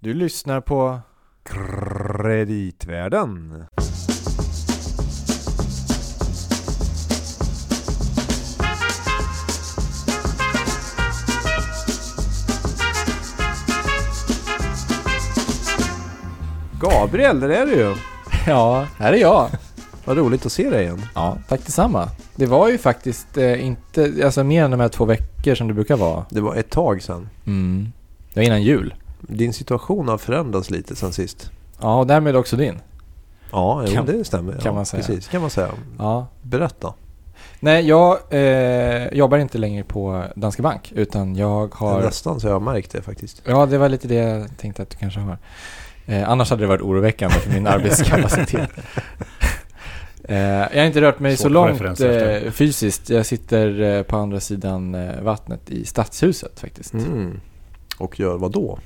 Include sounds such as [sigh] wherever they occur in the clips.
Du lyssnar på Kreditvärden. Gabriel, där är du ju. [laughs] Ja, här är jag. Vad roligt att se dig igen. Ja, tack detsamma. Det var ju faktiskt eh, inte, alltså mer än de här två veckor som det brukar vara. Det var ett tag sedan. Mm. Det var innan jul. Din situation har förändrats lite sedan sist. Ja, och därmed också din. Ja, jo, Kan- det stämmer. kan ja, man säga. Precis, kan man säga. Ja. Berätta. Nej, jag eh, jobbar inte längre på Danske Bank, utan jag har... Nästan så jag har märkt det faktiskt. Ja, det var lite det jag tänkte att du kanske har. Eh, annars hade det varit oroväckande för min [laughs] arbetskapacitet. eh, jag har inte rört mig så att långt eh, fysiskt. Jag sitter eh, på andra sidan eh, vattnet i Stadshuset faktiskt. Mm. Och gör vad då?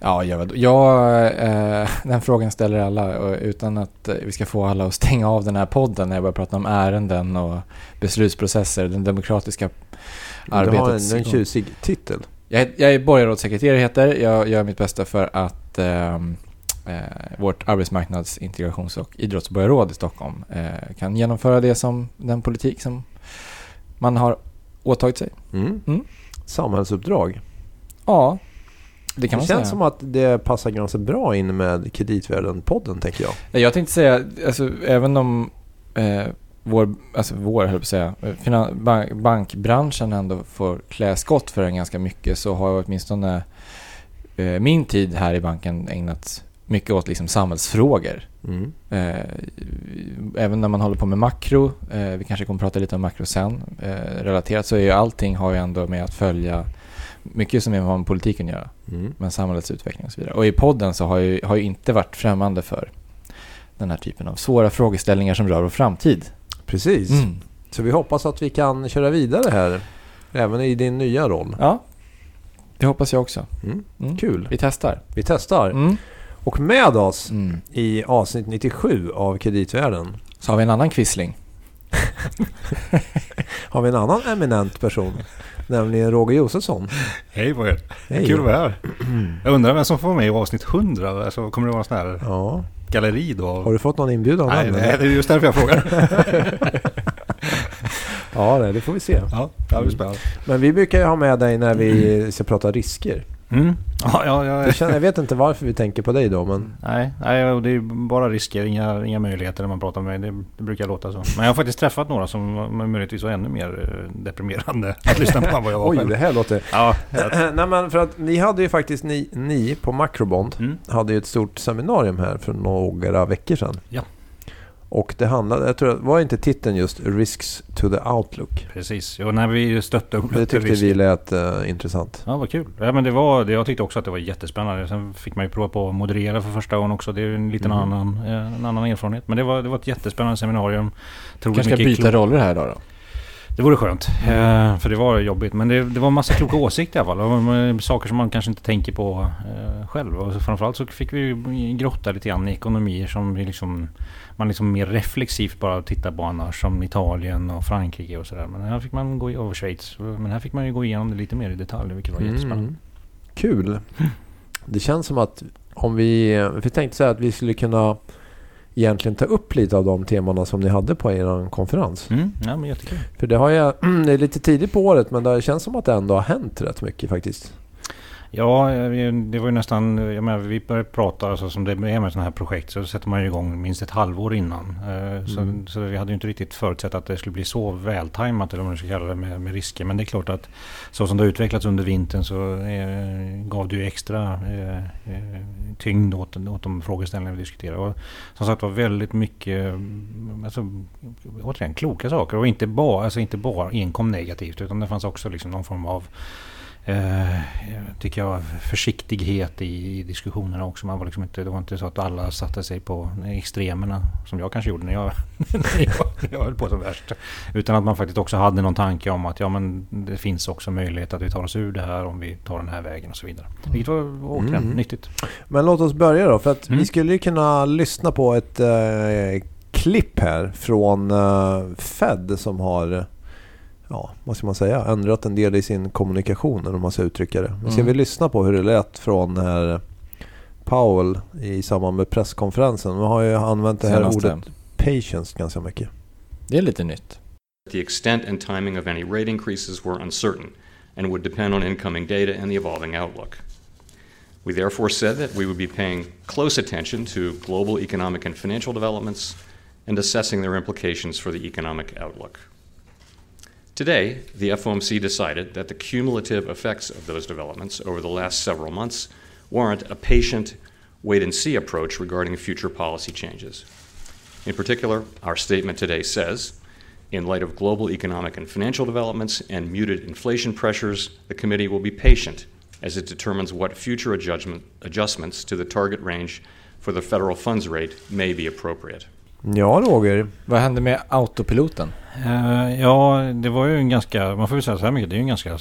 Ja, jag, jag eh, [laughs] den frågan ställer alla utan att vi ska få alla att stänga av den här podden när jag börjar prata om ärenden och beslutsprocesser, den demokratiska arbetet. Du har en, en tjusig titel. Jag, jag är borgarrådssekreterare heter. Jag gör mitt bästa för att ehm, eh, vårt arbetsmarknads-, integrations och idrottsborgarråd i Stockholm eh, kan genomföra det som den politik som man har åtagit sig. Mm. Mm. Samhällsuppdrag. Ja, det Det, kan man känns säga. som att det passar ganska bra in med Kreditvärden-podden tänker jag. Jag tänkte säga, alltså, även om eh, vår, alltså vår, höll jag på att säga, eh, finan- bank, bankbranschen ändå får klä skott för den ganska mycket så har åtminstone eh, min tid här i banken ägnats mycket åt liksom samhällsfrågor. Mm. Eh, även när man håller på med makro, eh, vi kanske kommer att prata lite om makro sen, eh, relaterat så är ju allting har ju ändå med att följa mycket som har med politiken att göra Mm. med samhällets utveckling och så vidare. Och i podden så har jag har ju inte varit främmande för den här typen av svåra frågeställningar som rör vår framtid. Precis. Mm. Så vi hoppas att vi kan köra vidare här. Även i din nya roll. Ja, det hoppas jag också. Mm. Mm. Kul. Vi testar. Vi testar. Mm. Och med oss Mm. i avsnitt 97 av Kreditvärden Så har vi en annan quisling. [laughs] har vi en annan eminent person. nämligen Roger Josefsson. Hej på er. Hej. Kul att vara här. [clears throat] Jag undrar vem som får vara med i avsnitt 100. Alltså, kommer det vara en sån här Ja. galleri då? Har du fått någon inbjudan? Nej, nej, det är just därför jag frågar. [laughs] Ja, det, det får vi se. ja, det blir spännande. Men vi brukar ju ha med dig när vi ska prata risker. Mm. Ja, ja, ja. Jag, känner, jag vet inte varför vi tänker på dig då, men Nej, nej, det är bara risker, inga, inga möjligheter när man pratar med mig. Det, det brukar låta så. Men jag har faktiskt träffat några som möjligtvis var ännu mer eh, deprimerande att [laughs] lyssna på än vad jag var oj, själv. det här låter... Ja, jag, [clears throat] Nej men för att ni hade ju faktiskt, ni, ni på Macrobond mm. hade ju ett stort seminarium här för några veckor sedan. Ja. Och det handlade, jag tror, var inte titeln just Risks to the Outlook? Precis. Ja, när vi stötte upp Det tyckte risker. vi lät eh, intressant. Ja, vad kul. Ja, men det var, det, jag tyckte också att det var jättespännande. Sen fick man ju prova på att moderera för första gången också. Det är en liten Mhm. annan, eh, en annan erfarenhet. Men det var, det var ett jättespännande seminarium. Kanske ska byta klok- roller här idag då. Det vore skönt. Eh, för det var jobbigt. Men det, det var massa kloka [laughs] åsikter i alla fall. Saker som man kanske inte tänker på eh, själv. Och framförallt så fick vi grotta lite grann i ekonomier som vi liksom, man liksom mer reflexivt bara tittar på annars. Som Italien och Frankrike och sådär. Men här fick man gå i, och Schweiz. Men här fick man ju gå igenom det lite mer i detalj. Vilket var jättespännande. Mm. Kul. Det känns som att om vi, vi tänkte säga att vi skulle kunna egentligen ta upp lite av de temana som ni hade på er konferens. Mm, ja men jättekul. För det har jag, [clears throat] det är lite tidigt på året men det känns som att det ändå har hänt rätt mycket faktiskt. Ja, eh, det var ju nästan... Jag menar, vi började prata, alltså, som det är med sådana här projekt, så sätter man ju igång minst ett halvår innan. Eh, Så, Mm. så vi hade ju inte riktigt förutsett att det skulle bli så vältajmat, eller vad man ska kalla det, med, med risker. Men det är klart att så som det har utvecklats under vintern så eh, gav det ju extra eh, eh, tyngd åt, åt de frågeställningar vi diskuterade. Och som sagt var väldigt mycket, mm, alltså, återigen, kloka saker. Och inte bara, alltså inte bara enkom negativt, utan det fanns också liksom någon form av Eh, tycker jag försiktighet i, i diskussionerna också. Man var liksom inte, det var inte så att alla satte sig på extremerna som jag kanske gjorde när jag, [laughs] när jag, när jag höll på som värst. Utan att man faktiskt också hade någon tanke om att ja, men det finns också möjlighet att vi tar oss ur det här om vi tar den här vägen och så vidare. Vilket var återigen Mm. nyttigt. Men låt oss börja då för att Mm. vi skulle ju kunna lyssna på ett eh, klipp här från eh, Fed som har Ja, vad ska man säga? Ändrat en del i sin kommunikation om man ska uttrycka det. Men ska Mm. vi lyssna på hur det lät från när Powell i samband med presskonferensen. Man har ju använt det här Senaste. ordet patience ganska mycket. Det är lite nytt. The extent and timing of any rate increases were uncertain and would depend on incoming data and the evolving outlook. We therefore said that we would be paying close attention to global economic and financial developments and assessing their implications for the economic outlook. Today, the FOMC decided that the cumulative effects of those developments over the last several months warrant a patient, wait and see approach regarding future policy changes. In particular, our statement today says in light of global economic and financial developments and muted inflation pressures, the committee will be patient as it determines what future adjustment, adjustments to the target range for the federal funds rate may be appropriate. Ja, Roger. Vad hände med autopiloten? Eh, ja, det var ju en ganska, man får ju säga så här mycket, det är ju en ganska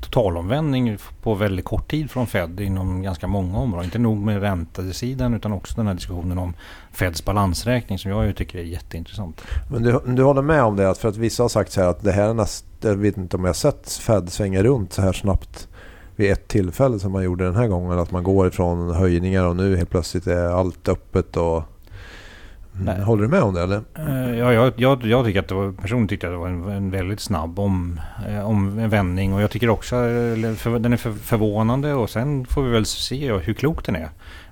totalomvändning på väldigt kort tid från Fed inom ganska många områden. Inte nog med räntesidan utan också den här diskussionen om Feds balansräkning som jag ju tycker är jätteintressant. Men du, du håller med om det? att För att vissa har sagt så här att det här är näst, Jag vet inte om jag har sett Fed svänga runt så här snabbt vid ett tillfälle som man gjorde den här gången. Att man går ifrån höjningar och nu helt plötsligt är allt öppet och... Mm, Nej. Håller du med om det eller? Eh, Ja, jag, jag, jag tycker att det var, personligen tyckte jag att det var en, en väldigt snabb om, eh, om en vändning och jag tycker också för, den är för, förvånande och sen får vi väl se hur klok den är.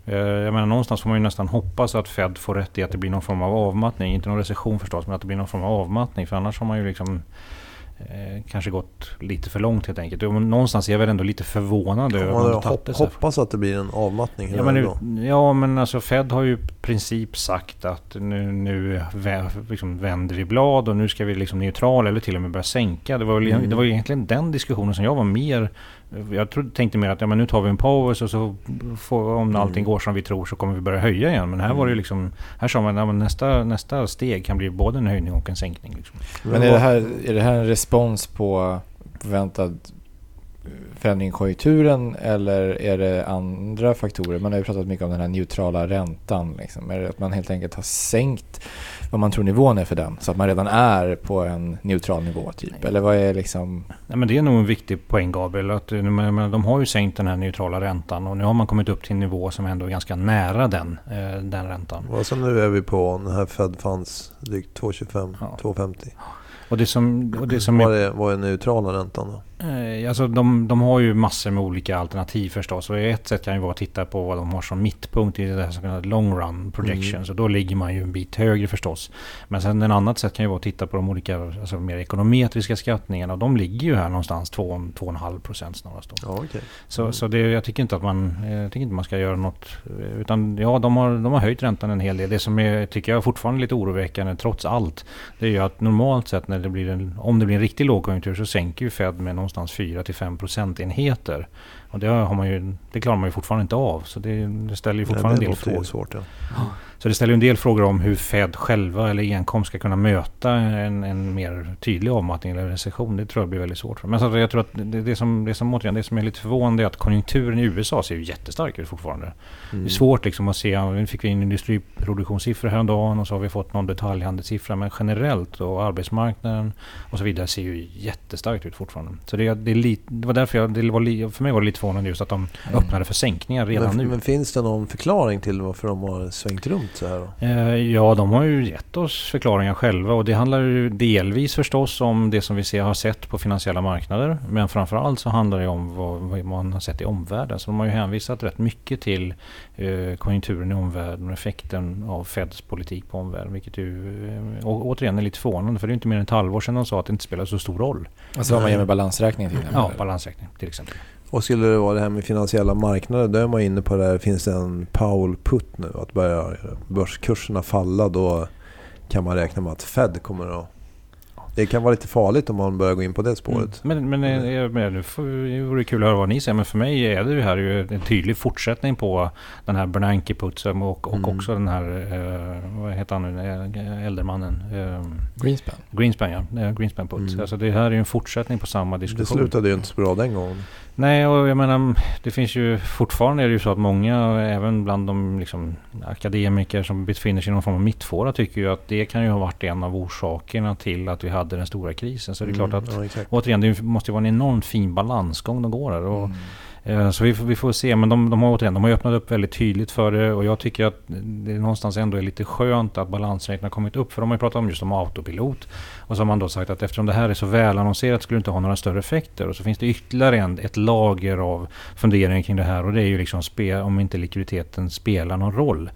Eh, Jag menar någonstans får man ju nästan hoppas att Fed får rätt i att det blir någon form av avmattning. Inte någon recession förstås, men att det blir någon form av avmattning. För annars har man ju liksom eh, kanske gått lite för långt helt enkelt. Och någonstans är jag väl ändå lite förvånad över har tagit hopp, hoppas att det blir en avmattning. Ja men, nu, ja men alltså Fed har ju i princip sagt att nu, nu liksom vänder vi blad och nu ska vi liksom neutrala eller till och med börja sänka. Det var, väl, Mm. det var egentligen den diskussionen som jag var mer... Jag trodde, tänkte mer att ja, men nu tar vi en paus och så får, om allting Mm. går som vi tror så kommer vi börja höja igen. Men här var det ju liksom... Här sa man att nästa, nästa steg kan bli både en höjning och en sänkning. Liksom. Men är det, här, är det här en respons på förväntad förändring i konjunkturen eller är det andra faktorer? Man har ju pratat mycket om den här neutrala räntan. Liksom. Är det att man helt enkelt har sänkt vad man tror nivån är för den? Så att man redan är på en neutral nivå typ? Eller vad är liksom... Nej, men det är nog en viktig poäng Gabriel. Att, eh, men, de har ju sänkt den här neutrala räntan och nu har man kommit upp till en nivå som ändå är ganska nära den, eh, den räntan. Och så nu är vi på den här Fed Funds drygt 2,25, Ja. Och det som, och det som är Vad är, vad är neutrala räntan då? Eh, Alltså de, de har ju massor med olika alternativ förstås. Och ett sätt kan ju vara att titta på vad de har som mittpunkt i det här så kallade long run projections. Mm. Och då ligger man ju en bit högre förstås. Men sen en annat sätt kan ju vara att titta på de olika alltså mer ekonometriska skattningarna. Och de ligger ju här någonstans 2,5 procent snarast. Då. Ja, okej. Så, så det, jag tycker inte att man, jag tycker inte man ska göra något. Utan ja, de har, de har höjt räntan en hel del. Det som är, tycker jag fortfarande är lite oroväckande trots allt. Det är ju att normalt sett när det blir en, om det blir en riktig lågkonjunktur så sänker ju Fed med någonstans 4-5 procentenheter. Och det, har man ju, det klarar man ju fortfarande inte av. Så det, det ställer ju fortfarande det en del frågor. svårt. Ja. Så det ställer ju en del frågor om hur Fed själva eller enkom ska kunna möta en, en mer tydlig avmattning eller recession. Det tror jag blir väldigt svårt. Men så jag tror att det, det, som, det, som, återigen, det som är lite förvånande är att konjunkturen i USA ser ju jättestark ut fortfarande. Mm. Det är svårt liksom att se. Nu fick vi in industriproduktionssiffror häromdagen och så har vi fått någon detaljhandelssiffra. Men generellt och arbetsmarknaden och så vidare ser ju jättestarkt ut fortfarande. Så det, det, är lite, det var därför jag, det var, för mig var det lite förvånande just att de öppnade för sänkningar redan men, nu. men finns det någon förklaring till varför de har svängt runt så här då? Eh, Ja, de har ju gett oss förklaringar själva och det handlar ju delvis förstås om det som vi ser, har sett på finansiella marknader. Men framförallt så handlar det om vad, vad man har sett i omvärlden. Så de har ju hänvisat rätt mycket till eh, konjunkturen i omvärlden och effekten av Feds politik på omvärlden. Vilket ju eh, återigen är lite förvånande för det är inte mer än ett halvår sedan de sa att det inte spelar så stor roll. Alltså vad man gör med balansräkningen. Ja, balansräkning till exempel. Och skulle det vara det här med finansiella marknader, då är man inne på det här, finns det en Powell put nu? Att börja börskurserna falla, då kan man räkna med att Fed kommer att... Det kan vara lite farligt om man börjar gå in på det spåret. Mm. Men, men, eh, men nu får- det vore kul att höra vad ni säger. Men för mig är det ju här ju en tydlig fortsättning på den här Bernanke-putsen och, och Mm. också den här, eh, vad heter han nu, Eh, äldremannen? Eh, Greenspan. Greenspan ja, Eh, Greenspan put. Mm. Alltså det här är ju en fortsättning på samma Det diskussion. slutade ju inte så bra den gången. Nej, och jag menar, det finns ju fortfarande är det ju så att många, även bland de liksom, akademiker som befinner sig i någon form av mittfåra, tycker ju att det kan ju ha varit en av orsakerna till att vi hade den stora krisen. Så det är klart att Mm, ja. Återigen, det måste ju vara en enormt fin balansgång de går här. Och, Mm. Eh, så vi, vi, får se, men de, de, har återigen, de har öppnat upp väldigt tydligt för det och jag tycker att det någonstans ändå är lite skönt att balansräkningen har kommit upp. För de har ju pratat om just om autopilot. Och så har man då sagt att eftersom det här är så välannonserat skulle det inte ha några större effekter. Och så finns det ytterligare en, ett lager av funderingar kring det här och det är ju liksom spe, om inte likviditeten spelar någon roll.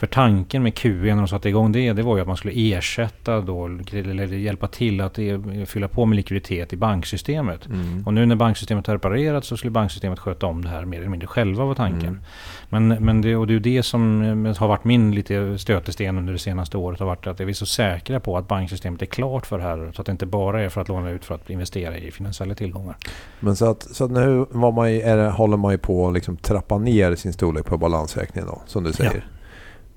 För tanken med QE när de satte igång det, det var ju att man skulle ersätta då, eller hjälpa till att fylla på med likviditet i banksystemet. Mm. Och nu när banksystemet har reparerats så skulle banksystemet sköta om det här mer eller mindre själva var tanken. Mm. Men, men det, och det är ju det som eh, har varit min lite stötesten under det senaste året. Har varit att vi är så säkra på att banksystemet är klart för det här. Så att det inte bara är för att låna ut för att investera i finansiella tillgångar. Men så att, så att nu man ju, håller man ju på att liksom trappa ner sin storlek på balansräkningen då, som du säger. Ja.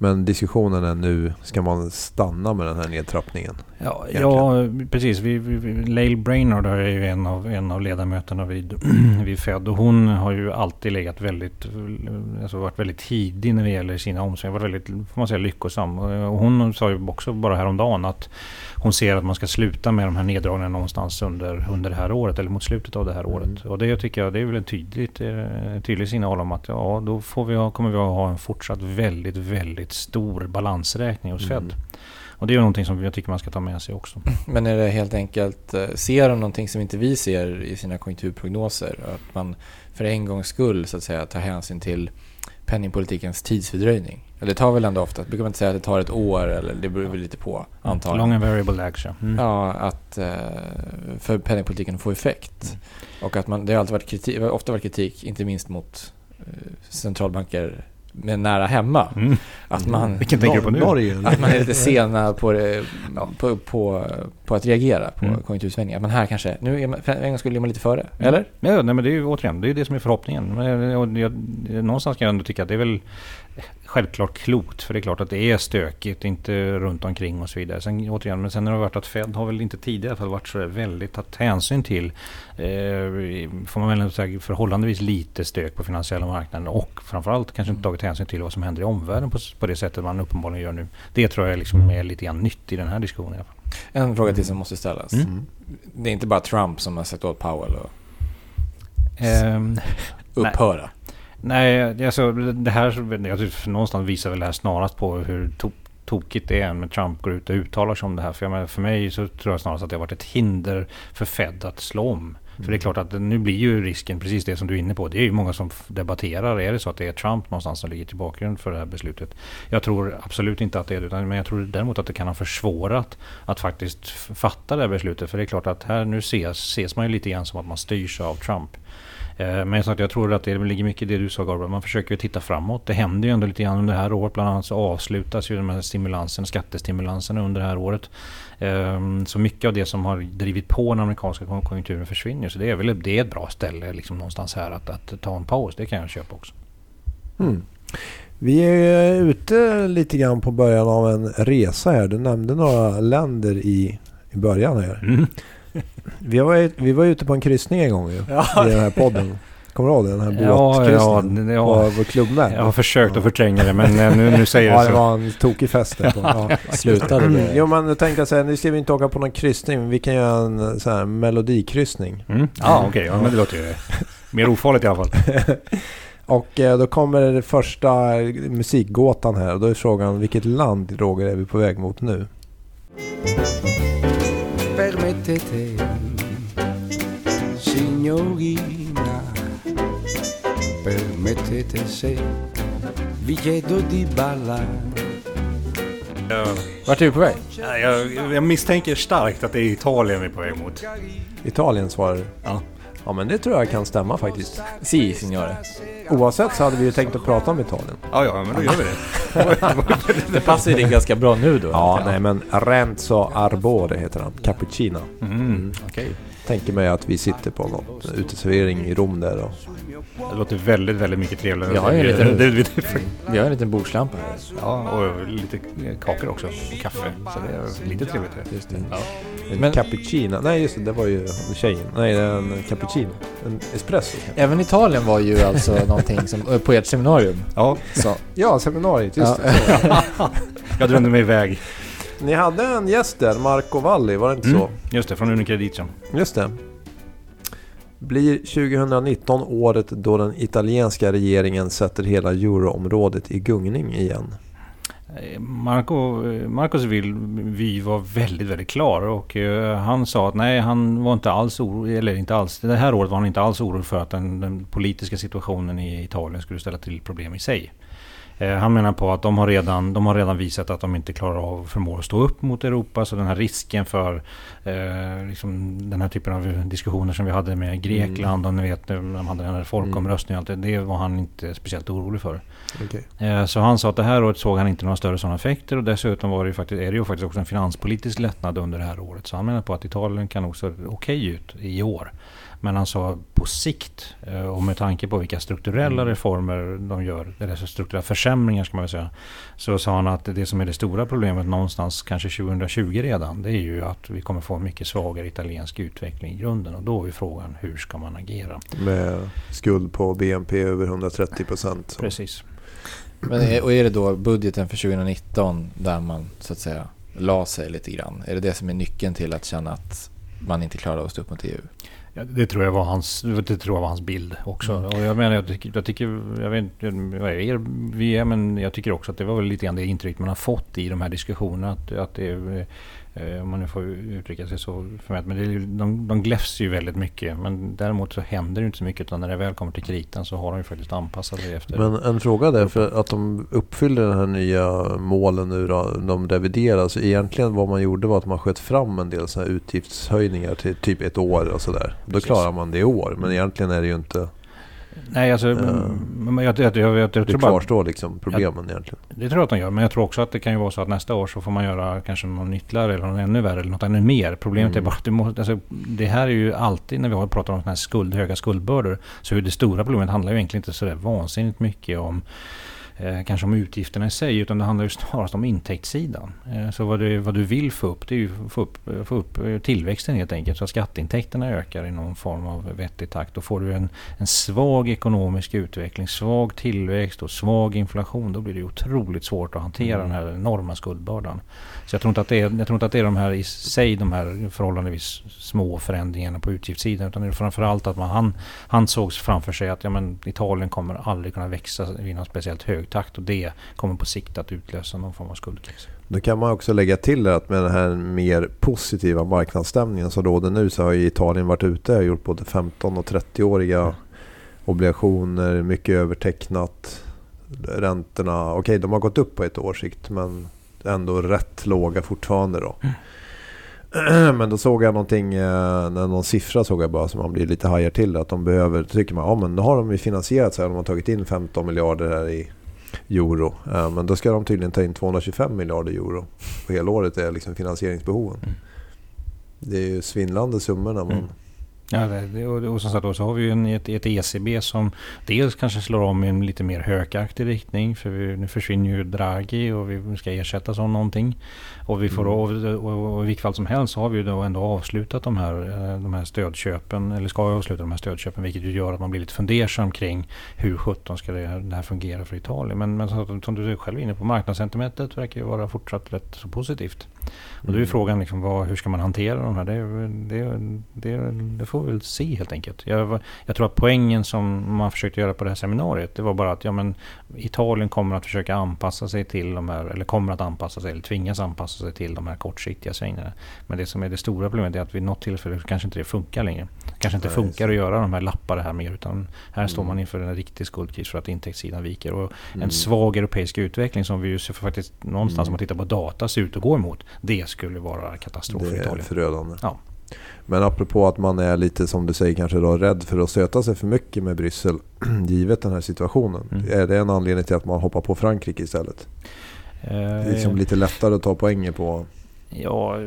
Men diskussionen är nu, ska man stanna med den här nedtrappningen? Ja, ja precis. Vi, vi, Lael Brainard är ju en av, en av ledamöterna vid, [clears throat] vid Fed och hon har ju alltid legat väldigt, alltså varit väldigt tidig när det gäller sina omsvängningar. Varit väldigt, får man säga, lyckosam. Och hon sa ju också bara häromdagen att hon ser att man ska sluta med de här neddragningarna någonstans under, under det här året eller mot slutet av det här året. Mm. Och det tycker jag det är väl en tydligt, eh, tydlig signal om att ja, då får vi kommer vi att ha en fortsatt väldigt, väldigt stor balansräkning hos mm. Fed. Och det är någonting som jag tycker man ska ta med sig också. [clears throat] Men är det helt enkelt, eh, ser de någonting som inte vi ser i sina konjunkturprognoser? Att man för en gångs skull så att säga tar hänsyn till penningpolitikens tidsfördröjning? Eller det tar väl ändå ofta, brukar man inte säga att det tar ett år eller det beror väl lite på antagligen. Long and variable action. Mm. Ja, att eh, för penningpolitiken att få effekt. Mm. Och att man, det har alltid varit kritik, ofta varit kritik, inte minst mot eh, centralbanker med nära hemma. Mm. Att man, Vilken tänker du på nu? Norge, att man är lite sena på, det, på, på, på, att reagera på mm. konjunktursvängningar. Men här kanske, nu är man, för en gång skulle man lite före, mm. eller? Ja, nej, men det är ju återigen, det är det som är förhoppningen. Men, och jag, någonstans kan jag ändå tycka att det är väl självklart klokt. För det är klart att det är stökigt, inte runt omkring och så vidare. Sen, återigen, men sen har det varit att Fed har väl inte tidigare varit så väldigt tagit hänsyn till, eh, får man väl säga, förhållandevis lite stök på finansiella marknaden. Och framförallt kanske inte tagit hänsyn till vad som händer i omvärlden på, på det sättet man uppenbarligen gör nu. Det tror jag liksom är lite grann nytt i den här diskussionen. I alla fall. En fråga till som måste ställas. Mm. Det är inte bara Trump som har sagt åt Powell att um, upphöra. Nej. Nej, alltså det här jag tycker, någonstans visar väl det här snarast på hur to tokigt det är när Trump går ut och uttalar sig om det här. För, menar, för mig så tror jag snarast att det har varit ett hinder för Fed att slå om. Mm. För det är mm. klart att nu blir ju risken precis det som du är inne på. Det är ju många som debatterar. Är det så att det är Trump någonstans som ligger till bakgrund för det här beslutet? Jag tror absolut inte att det är det. Men jag tror däremot att det kan ha försvårat att faktiskt fatta det här beslutet. För det är klart att här nu ses, ses man ju lite grann som att man styrs av Trump. Eh, men jag, tror att det ligger mycket i det du sa Gabriel. Man försöker titta framåt. Det händer ju ändå lite grann under det här året. Bland annat så avslutas ju de här stimulansen, skattestimulanserna under det här året. Ehm, så mycket av det som har drivit på den amerikanska konjunkturen försvinner. Så det är väl det är ett bra ställe liksom någonstans här att, att ta en paus. Det kan jag köpa också. Mm. Vi är ute lite grann på början av en resa här. Du nämnde några länder i, i början här. Mm. [laughs] Vi var, vi var ute på en kryssning en gång ju, ja. i den här podden. Kommer du ihåg det? Den här båtkryssningen ja, ja, på vår klubbnät. Jag har försökt att förtränga det men eh, nu, nu säger ja, det så. Ja, det var en tokig fest. [laughs] Ja. Slutade det? Jo men jag tänkte säga, nu ska vi inte åka på någon kryssning. Vi kan göra en sån här melodikryssning. Mm. Ah, okej, okay. ja, men det låter ju mer ofarligt i alla fall. [laughs] Och eh, då kommer det första musikgåtan här. Och då är frågan, vilket land, Roger, är vi på väg mot nu? Signorina, permettete se vi chiedo di ballare. Vart är du på väg? Jag, jag misstänker starkt att det är Italien vi är på väg mot. Italien svarar du? Ja. Ja men det tror jag kan stämma faktiskt. Si, signore. Oavsett så hade vi ju tänkt att prata om Italien. Ja, ja, men då gör vi det. [laughs] det passar ju dig ganska bra nu då. Ja, nej men Renzo Arbore heter han. Cappuccino. Mm, mm. Okay. Tänker mig att vi sitter på någon uteservering i Rom där och... Det låter väldigt, väldigt mycket trevligare. Vi har en liten, [laughs] vi har en liten bordslampa här. Ja, och lite kakor också. Och kaffe. Så det är lite trevligt. Just det. Ja. En Men, cappuccino. Nej just det, det var ju tjejen. Nej, en cappuccino. En espresso. Även Italien var ju alltså [laughs] någonting som, på ert seminarium. Ja, så. ja seminariet, just ja. det. [laughs] Jag drömde mig iväg. Ni hade en gäst där, Marco Valli, var det inte mm, så? Just det, från Unicredit Just det. Blir 2019 året då den italienska regeringen sätter hela euroområdet i gungning igen? Eh, Marco, eh, Marcos vill vi var väldigt, väldigt klar och uh, han sa att nej, han var inte alls orolig, eller inte alls, det här året var han inte alls orolig för att den, den politiska situationen i Italien skulle ställa till problem i sig. Eh, han menar på att de har, redan, de har redan visat att de inte klarar av förmår att stå upp mot Europa. Så den här risken för eh, liksom den här typen av diskussioner som vi hade med Grekland mm. och ni vet när de hade den här folkomröstningen. Mm. Det var han inte speciellt orolig för. Okay. Eh, så han sa att det här året såg han inte några större sådana effekter. Och dessutom var det faktiskt, är det ju faktiskt också en finanspolitisk lättnad under det här året. Så han menar på att Italien kan nog se okej okay ut i år. Men han sa på sikt eh, och med tanke på vilka strukturella mm. reformer de gör, eller strukturella försämringar ska man väl säga. Så sa han att det som är det stora problemet någonstans kanske 2020 redan. Det är ju att vi kommer få en mycket svagare italiensk utveckling i grunden. Och då är frågan hur ska man agera? Med skuld på BNP över 130 procent. Precis. Men är, och är det då budgeten för 2019 där man så att säga la sig lite grann? Är det det som är nyckeln till att känna att man inte klarar att stå upp mot EU? Ja, det tror jag var hans, det tror jag var hans bild också. Mm. Och jag menar, jag tycker, jag, tycker, jag vet inte vad är vi är, men jag tycker också att det var väl lite grann det intryck man har fått i de här diskussionerna. Att, att det om man nu får uttrycka sig så förmätet. Men det, de, de gläfs ju väldigt mycket. Men däremot så händer det inte så mycket. Utan när det väl kommer till kritan så har de ju faktiskt anpassat sig efter. Men en fråga där. För att de uppfyller den här nya målen nu då. De revideras. Egentligen vad man gjorde var att man sköt fram en del sådana här utgiftshöjningar till typ ett år och sådär. Då klarar man det i år. Men egentligen är det ju inte Nej, alltså, uh, jag, jag, jag, jag, det kvarstår bara, liksom problemen egentligen. Det tror jag att de gör. Men jag tror också att det kan ju vara så att nästa år så får man göra kanske någon ytterligare eller något ännu värre eller något ännu mer. Problemet mm. är bara att du måste, alltså, det här är ju alltid när vi har pratat om sådana här skuld, höga skuldbördor. Så det stora problemet handlar ju egentligen inte så där vansinnigt mycket om eh, kanske om utgifterna i sig utan det handlar ju snarast om intäktssidan. Eh, så vad du, vad du vill få upp det är ju få upp, få upp eh, tillväxten helt enkelt så att skatteintäkterna ökar i någon form av vettig takt. Då får du en, en svag ekonomisk utveckling, svag tillväxt och svag inflation. Då blir det otroligt svårt att hantera mm. den här enorma skuldbördan. Så jag tror, inte att det är, jag tror inte att det är de här i sig de här förhållandevis små förändringarna på utgiftssidan utan det är framförallt att man, han, han såg framför sig att ja, men Italien kommer aldrig kunna växa i någon speciellt hög takt och det kommer på sikt att utlösa någon form av skuldkris. Då kan man också lägga till att med den här mer positiva marknadsstämningen som råder nu så har ju Italien varit ute och gjort både 15 och 30-åriga mm. obligationer, mycket övertecknat. Räntorna, okej okay, de har gått upp på ett års sikt men ändå rätt låga fortfarande då. Mm. [clears throat] Men då såg jag någonting, eh, någon siffra såg jag bara som man blir lite hajar till. Att de behöver, tycker man, ja men nu har de ju finansierat sig. De har tagit in 15 miljarder här i euro. Eh, men då ska de tydligen ta in 225 miljarder euro. På hela året är liksom finansieringsbehoven. Mm. Det är ju svindlande summor när man mm. Ja, det, och, och som sagt så har vi ju en, ett, ett ECB som dels kanske slår om i en lite mer hökaktig riktning. För vi, nu försvinner ju Draghi och vi ska ersättas av någonting. Och, vi får, mm. och, och, och, i vilket fall som helst så har vi ju då ändå avslutat de här, eh, de här stödköpen. Eller ska avsluta de här stödköpen. Vilket ju gör att man blir lite fundersam kring hur sjutton ska det, det här fungera för Italien. Men, men som du är själv inne på, marknadssentimentet verkar ju vara fortsatt rätt så positivt. Och då är mm. frågan liksom, vad, hur ska man hantera de här? Det, det, det, det får vi väl se helt enkelt. Jag, jag, tror att poängen som man försökte göra på det här seminariet, det var bara att ja, men Italien kommer att försöka anpassa sig till de här, eller kommer att anpassa sig, eller tvingas anpassa sig till de här kortsiktiga svängningarna. Men det som är det stora problemet är att vid något tillfälle kanske inte det funkar längre. Kanske inte funkar att göra de här lappar här mer, utan här mm. står man inför en riktig skuldkris för att intäktssidan viker. Och mm. en svag europeisk utveckling som vi ju faktiskt någonstans mm. om man tittar på data ser ut att gå emot. Det skulle vara katastrof för Italien. Det är förödande. Ja. Men apropå att man är lite som du säger kanske då rädd för att stöta sig för mycket med Bryssel [clears throat] givet den här situationen. Mm. Är det en anledning till att man hoppar på Frankrike istället? Eh, det är liksom lite lättare att ta poänger på Ja,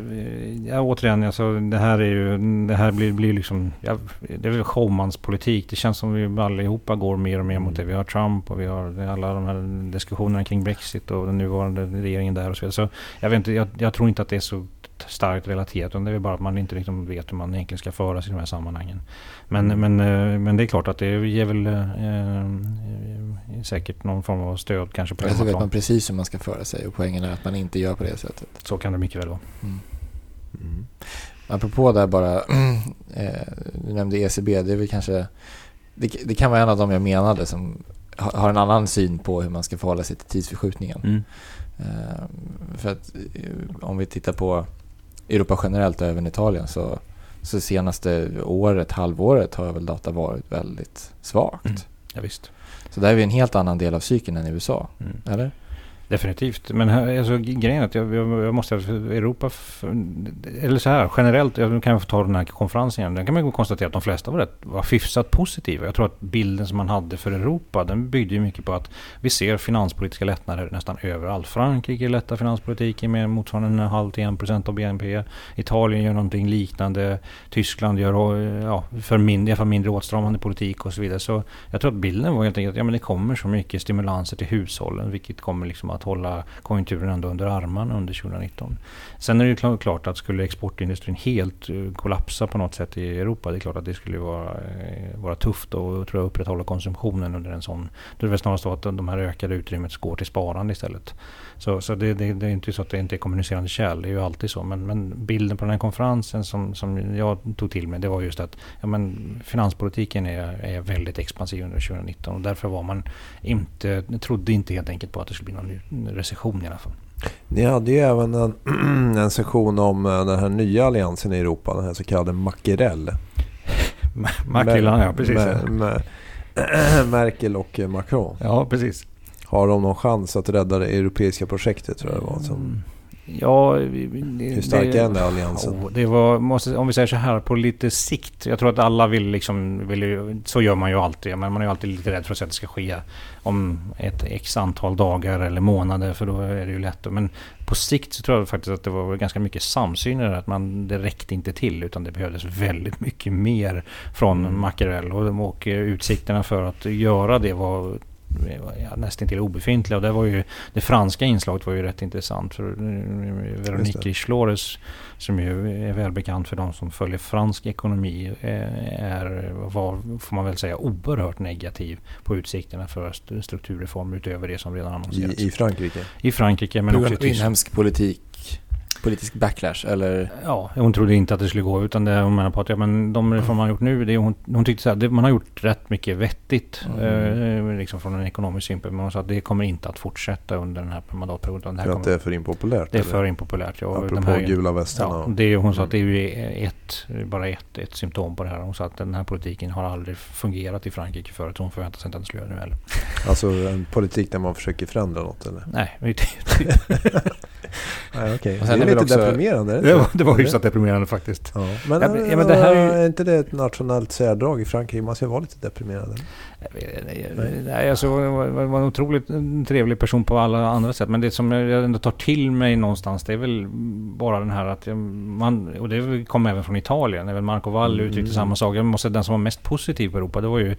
ja återigen, alltså, det här är ju, det här blir, blir liksom, ja, det är väl showmanspolitik. Det känns som vi allihopa går mer och mer mot det. Vi har Trump och vi har alla de här diskussionerna kring Brexit och den nuvarande regeringen där och så vidare. Så jag vet inte, jag, jag tror inte att det är så starkt relaterat. Utan det är bara att man inte liksom vet hur man egentligen ska föra sig i de här sammanhangen. Men, mm. men, eh, men det är klart att det ger väl eh, eh, säkert någon form av stöd kanske på det Så vet man precis hur man ska föra sig och poängen är att man inte gör på det sättet. Så kan det mycket väl vara. Mm. Mm. apropå där bara, [clears throat] eh, du nämnde ECB, det är väl kanske, det, det, kan vara en av dem jag menade som har en annan syn på hur man ska förhålla sig till tidsförskjutningen. Mm. Eh, för att om vi tittar på Europa generellt och även Italien så, så senaste året, halvåret har väl data varit väldigt svagt. Mm. Ja, visst. Så där är vi en helt annan del av cykeln än i USA, mm. eller? Definitivt. Men eh, alltså, grejen är att jag, jag, jag måste... Europa... Eller så här, generellt, jag kan få ta den här konferensen igen. Där kan man konstatera att de flesta var, rätt, var hyfsat positiva. Jag tror att bilden som man hade för Europa, den byggde ju mycket på att vi ser finanspolitiska lättnader nästan överallt. Frankrike lättar finanspolitiken med motsvarande en halv till en procent av BNP. Italien gör någonting liknande. Tyskland gör ja, för mindre, för mindre åtstramande politik och så vidare. Så jag tror att bilden var helt enkelt att ja, men det kommer så mycket stimulanser till hushållen, vilket kommer liksom att att hålla konjunkturen ändå under armarna under 2019. Sen är det klart att skulle exportindustrin helt eh, kollapsa på något sätt i Europa, det är klart att det skulle vara, eh, vara tufft och tror jag upprätthålla konsumtionen under en sån. Det är väl snarast så att de här ökade utrymmet går till sparande istället. Så, så det, det, det, är inte så att det inte är kommunicerande kärl, det är ju alltid så. Men, men bilden på den här konferensen som, som jag tog till mig, det var just att ja, men finanspolitiken är, är väldigt expansiv under 2019 och därför var man inte, trodde inte helt enkelt på att det skulle bli någon recession i alla fall. Ni hade ju även en, [clears throat] en session om eh, den här nya alliansen i Europa, den här så kallade Makerell. [laughs] Makrillan, ja precis. Med, med, [clears throat] Merkel och Macron. Ja, precis. Har de någon chans att rädda det europeiska projektet tror jag det var? Som... Ja, Hur stark är den där alliansen? Det var, måste, om vi säger så här, på lite sikt. Jag tror att alla vill liksom, vill, så gör man ju alltid. Men man är ju alltid lite rädd för att det ska ske om ett x antal dagar eller månader. För då är det ju lätt. Men på sikt så tror jag faktiskt att det var ganska mycket samsyn i det. Att man, det räckte inte till utan det behövdes väldigt mycket mer från mm. Machiavelli. Och, och utsikterna för att göra det var ja, nästan till obefintliga. Och det, var ju, det franska inslaget var ju rätt intressant. För eh, Veronique Schlores, som ju är välbekant för de som följer fransk ekonomi, eh, är, var, får man väl säga, oerhört negativ på utsikterna för strukturreform utöver det som redan annonserats. I, i Frankrike? I Frankrike, men också i Tyskland. inhemsk politik politisk backlash eller? Ja, hon trodde inte att det skulle gå utan det hon menar på att ja, men de reformer man har gjort nu, det hon, hon tyckte så här, det, man har gjort rätt mycket vettigt mm. eh, liksom från en ekonomisk synpunkt. Men hon sa att det kommer inte att fortsätta under den här mandatperioden. Det för att det är för impopulärt? Det är eller? för impopulärt, ja. Apropå de här, gula västarna? Ja, det, hon sa att det är ju ett, bara ett, ett symptom på det här. Hon sa att den här politiken har aldrig fungerat i Frankrike förut. Hon förväntar sig inte att den skulle göra det nu heller. Alltså en politik där man försöker förändra något eller? Nej, [laughs] Nej, okay. det är lite också, deprimerande. Det, var, det var hyfsat deprimerande faktiskt. Ja. Men, ja, men det här är, ju, är inte det ett nationellt särdrag i Frankrike? Man ska vara lite deprimerad. Nej, alltså, var, var en otroligt trevlig person på alla andra sätt. Men det som jag ändå tar till mig någonstans det är väl bara den här att man, och det kom även från Italien. Även Marco Valli mm. uttryckte samma sak. Jag måste den som var mest positiv på Europa det var ju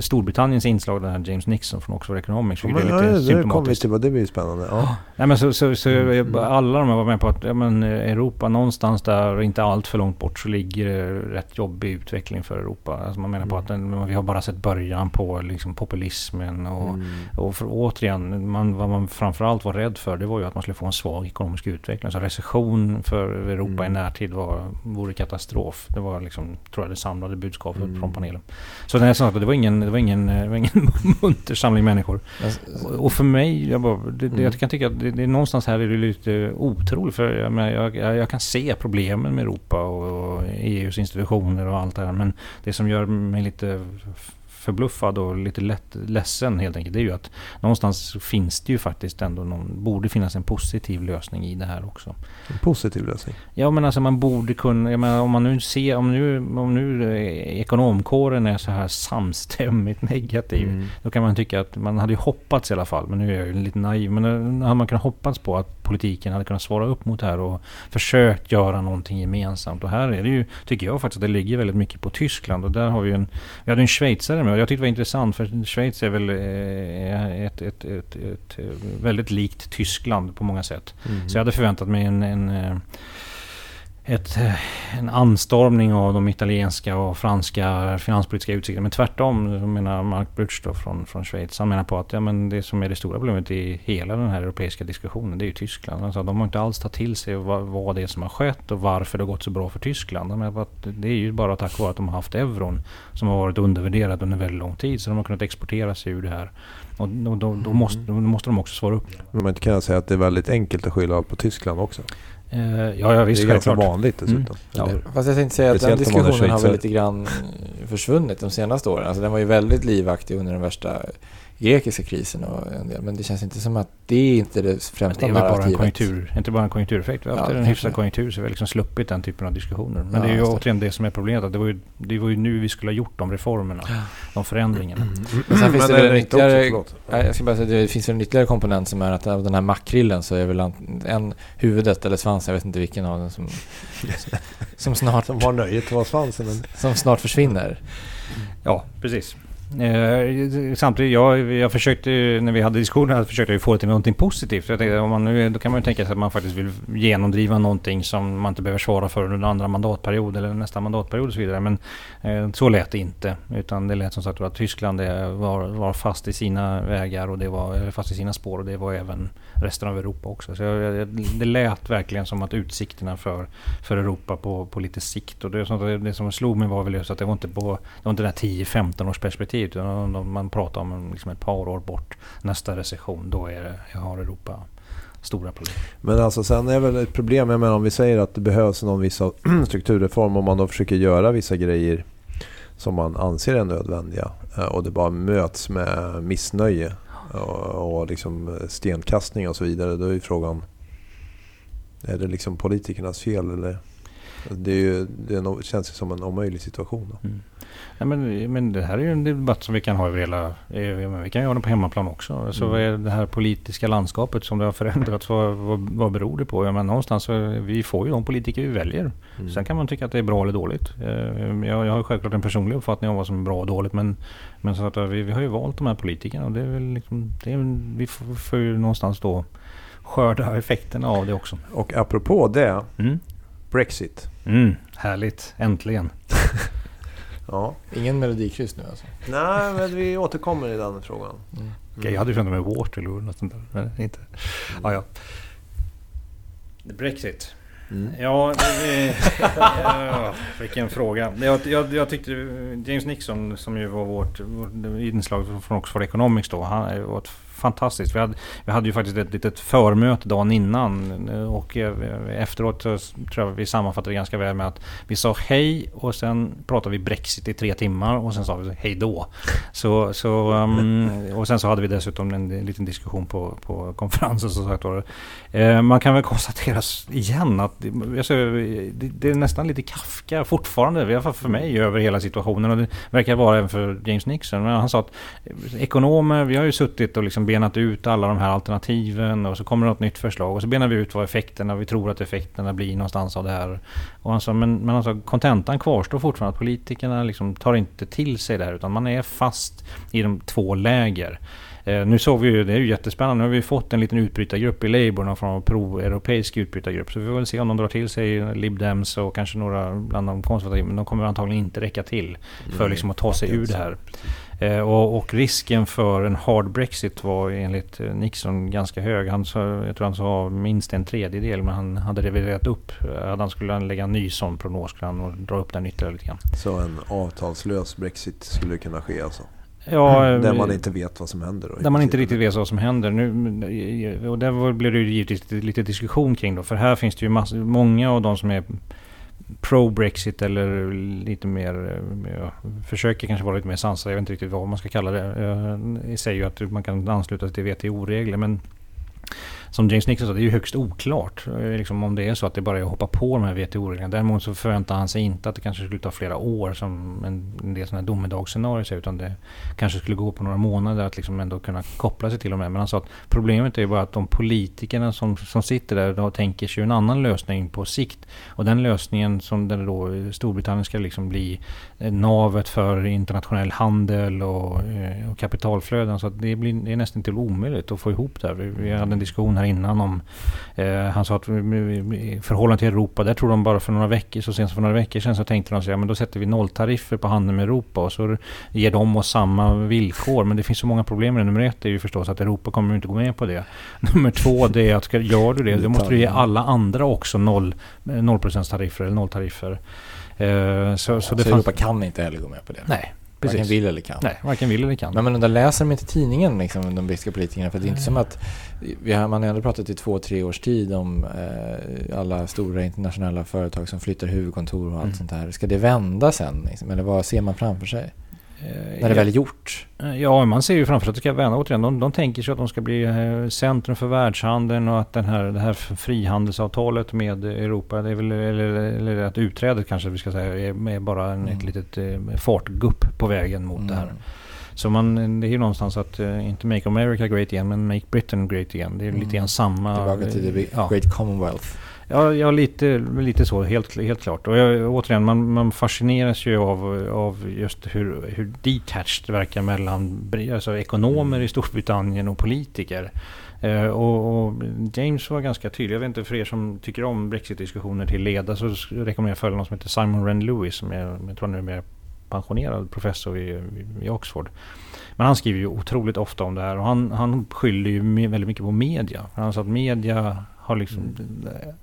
Storbritanniens inslag, den här James Nixon från Oxford Economics. Ja, men, det, är lite ja, det kommer vi till, det blir spännande. Ja. [gasps] Nej, men så, så, så mm. alla de här var med på att ja, men Europa någonstans där, inte allt för långt bort, så ligger det rätt jobbig utveckling för Europa. Alltså man menar på att den, vi har bara sett början på liksom populismen. Och, mm. och för, återigen, man, vad man framförallt var rädd för det var ju att man skulle få en svag ekonomisk utveckling. Så recession för Europa mm. i närtid var, vore katastrof. Det var liksom, tror jag, det samlade budskapet mm. från panelen. Så det, är det var ingen, det var ingen, det var ingen [laughs] munter samling männior. Och, och för mig, jag, bara, det, det, jag kan tycka att det, det, någonstans här är det lite otroligt. För jag, jag, jag, jag kan se problemen med Europa och, och EUs institutioner och allt det här. Men det som gör mig lite förbluffad och lite lätt, ledsen helt enkelt. Det är ju att någonstans finns det ju faktiskt ändå någon, borde finnas en positiv lösning i det här också. En positiv lösning? Ja men alltså man borde kunna, jag menar, om man nu ser, om nu, om nu eh, ekonomkåren är så här samstämmigt [laughs] negativ. Mm. Då kan man tycka att man hade ju hoppats i alla fall, men nu är jag ju lite naiv. Men då hade man kunnat hoppas på att politiken hade kunnat svara upp mot det här och försökt göra någonting gemensamt. Och här är det ju, tycker jag faktiskt, att det ligger väldigt mycket på Tyskland. Och där har vi en, vi hade en schweizare med jag tyckte det var intressant för Schweiz är väl eh, ett, ett, ett, ett väldigt likt Tyskland på många sätt. Mm. Så jag hade förväntat mig en, en, ett, en anstormning av de italienska och franska finanspolitiska utsikterna. Men tvärtom, så menar Mark Brutsch då från, från Schweiz. Han menar på att ja, men det som är det stora problemet i hela den här europeiska diskussionen, det är ju Tyskland. Alltså, de har inte alls tagit till sig vad, vad det är som har skett och varför det har gått så bra för Tyskland. De menar att det är ju bara tack vare att de har haft euron som har varit undervärderad under väldigt lång tid. Så de har kunnat exportera sig ur det här. Och då, då, då, måste, då måste de också svara upp. Men man kan säga att det är väldigt enkelt att skylla allt på Tyskland också. Eh, ja, ja, visst, det är ganska självklart. vanligt dessutom. Mm. eller? Fast jag tänkte säga att den diskussionen har väl lite grann försvunnit de senaste åren. Alltså den var ju väldigt livaktig under den värsta grekiska krisen och en del. Men det känns inte som att det är inte det Men främsta det är väl bara en konjunktur, inte bara en konjunktureffekt. Vi har Ja, haft en kanske hyfsad det. konjunktur så vi har liksom sluppit den typen av diskussioner. Men Ja, det är ju det. återigen det som är problemet. Att det, var ju, det var ju nu vi skulle ha gjort de reformerna. De förändringarna. Men sen finns det Men en också. Nej, jag ska bara säga det finns en ytterligare komponent som är att av den här makrillen så är väl en, en huvudet eller svansen, jag vet inte vilken av dem som, [laughs] som, snart, Som har nöjet att vara svansen. Men... som snart försvinner. Ja, precis. Eh, samtidigt, jag, jag försökte ju- när vi hade diskussioner försökte jag ju få det till någonting positivt. Jag tänkte, om man nu, då kan man ju tänka sig att man faktiskt vill genomdriva någonting som man inte behöver svara för under andra mandatperiod eller nästa mandatperiod och så vidare. Men eh, så lät det inte. Utan det lät som sagt att Tyskland var, var fast i sina vägar och det var fast i sina spår och det var även resten av Europa också. Så jag, jag, det lät verkligen som att utsikterna för, för Europa på, på lite sikt. Och det, som- det, som slog mig var väl just att det var inte på det var inte det där 10-15 års perspektiv. Utan man pratar om liksom ett par år bort nästa recession. Då är det, jag har Europa stora problem. Men alltså sen är väl ett problem, jag menar om vi säger att det behövs någon viss [clears throat] strukturreform om man då försöker göra vissa grejer som man anser är nödvändiga eh, och det bara möts med missnöje och, och liksom stenkastning och så vidare. Då är ju frågan, är det liksom politikernas fel eller? Det, är ju, det känns ju som en omöjlig situation. Då. Mm. Ja, men, men det här är ju en debatt som vi kan ha över hela... eh, Vi kan göra den på hemmaplan också. Så Mm. vad är det här politiska landskapet som det har förändrats? Vad, vad, vad beror det på? Ja, men någonstans vi får ju de politiker vi väljer. Mm. Sen kan man tycka att det är bra eller dåligt. Eh, Jag, jag har självklart en personlig uppfattning om vad som är bra och dåligt. Men, men så att eh, vi, vi har ju valt de här politikerna och det är väl liksom, det är, vi får, får ju någonstans då skörda effekterna av det också. Och apropå det, Mm. Brexit. Mm, härligt, äntligen. [laughs] Ja. Ingen melodikryss nu alltså. Nej, men vi återkommer i den frågan. Mm. Okej, jag hade förväntat mig Waterloo eller något sånt där. Men inte. Ja, ja. Brexit. Mm. Ja, det, [laughs] ja, vilken fråga. Jag, jag, jag tyckte James Nixon som ju var vårt, vårt inslag från Oxford Economics då. Han var ett fantastiskt. Vi hade, vi hade ju faktiskt ett litet förmöte dagen innan och eh, efteråt så tror jag vi sammanfattade ganska väl med att vi sa hej och sen pratade vi Brexit i tre timmar och sen sa vi hej då. Så, så, um, [laughs] och sen så hade vi dessutom en, liten diskussion på, på konferensen som sagt var. Eh, man kan väl konstatera igen att det, alltså, det, det är nästan lite Kafka fortfarande, i alla fall för mig, över hela situationen. Och det verkar vara även för James Nixon. Men han sa att eh, ekonomer, vi har ju suttit och liksom benat ut alla de här alternativen och så kommer det något nytt förslag och så benar vi ut vad effekterna, vi tror att effekterna blir någonstans av det här. Och han sa, men, men alltså, kontentan kvarstår fortfarande att politikerna liksom tar inte till sig det här utan man är fast i de två läger. Eh, nu såg vi ju, det är ju jättespännande, nu har vi fått en liten utbrytargrupp i Labour, någon form av pro-europeisk utbrytargrupp. Så vi får väl se om de drar till sig Lib Dems och kanske några bland de konservativa. Men de kommer antagligen inte räcka till för liksom att ta sig ur det här. Eh, och, och risken för en hard Brexit var enligt eh, Nixon ganska hög. Han sa, jag tror han sa minst en tredjedel men han hade reviderat upp. Hade han skulle han lägga en ny sån prognos skulle han nog dra upp den ytterligare lite grann. Så en avtalslös Brexit skulle kunna ske alltså? Ja, Där eh, man inte vet vad som händer då? Där man inte riktigt vet vad som händer. Nu, och där blev det ju givetvis lite, diskussion kring då. För här finns det ju mass, många av de som är pro-Brexit eller lite mer, eh, ja, försöker kanske vara lite mer sansade, jag vet inte riktigt vad man ska kalla det. Eh, säger ju att man kan ansluta sig till WTO-regler men som James Nixon sa, det är ju högst oklart eh, liksom om det är så att det bara är att hoppa på de här WTO-reglerna. Däremot så förväntar han sig inte att det kanske skulle ta flera år som en, en del sådana här domedagsscenarier ser utan det kanske skulle gå på några månader att liksom ändå kunna koppla sig till de här. Men han sa att problemet är ju bara att de politikerna som, som sitter där då tänker sig en annan lösning på sikt. Och den lösningen som där då eh, Storbritannien ska liksom bli eh, navet för internationell handel och, och kapitalflöden. Så att det, blir, det är nästan till omöjligt att få ihop det här. Vi, vi hade en diskussion här här innan om eh, Han sa att i förhållande till Europa, där tror de bara för några veckor, så sent som för några veckor sedan så tänkte de sig, ja men då sätter vi nolltariffer på handeln med Europa och så ger de oss samma villkor. Men det finns så många problem med det. Nummer ett är ju förstås att Europa kommer inte gå med på det. [laughs] Nummer två det är att ska, gör du det, då måste du ge alla andra också noll, nollprocentstariffer eller nolltariffer. Eh, så, så, så fanns... Europa kan inte heller gå med på det? Nej, Precis. Varken vill eller kan. Nej, varken vill eller kan. Men, men de läser de inte tidningen, liksom, de brittiska politikerna? För det är inte som att... Vi har, man har ändå pratat i två, tre års tid om eh, alla stora internationella företag som flyttar huvudkontor och allt mm. sånt där. Ska det vända sen? Liksom? Eller vad ser man framför sig? Eh, När det väl är gjort? Eh, ja, man ser ju framför sig att det ska vända återigen. De, de tänker sig att de ska bli eh, centrum för världshandeln och att den här, det här frihandelsavtalet med Europa, det är väl, eller, eller att utträdet kanske vi ska säga, är, bara en, mm. ett litet fartgupp på vägen mot mm. det här. Mm. Så man, det är ju någonstans att, inte Make America Great Again, men Make Britain Great Again. Det är mm. lite grann samma... Tillbaka till the ja. Great Commonwealth. Ja, ja lite, lite så, helt, helt klart. Och jag, återigen, man, man fascineras ju av, av just hur, hur detached det verkar mellan alltså ekonomer i Storbritannien och politiker. Eh, och, och, James var ganska tydlig. Jag vet inte, för er som tycker om Brexit-diskussioner till leda så rekommenderar jag följa någon som heter Simon Wren Lewis som är, jag tror han är mer pensionerad professor i, i Oxford. Men han skriver ju otroligt ofta om det här och han, han skyller ju väldigt mycket på media. Han sa att media har liksom mm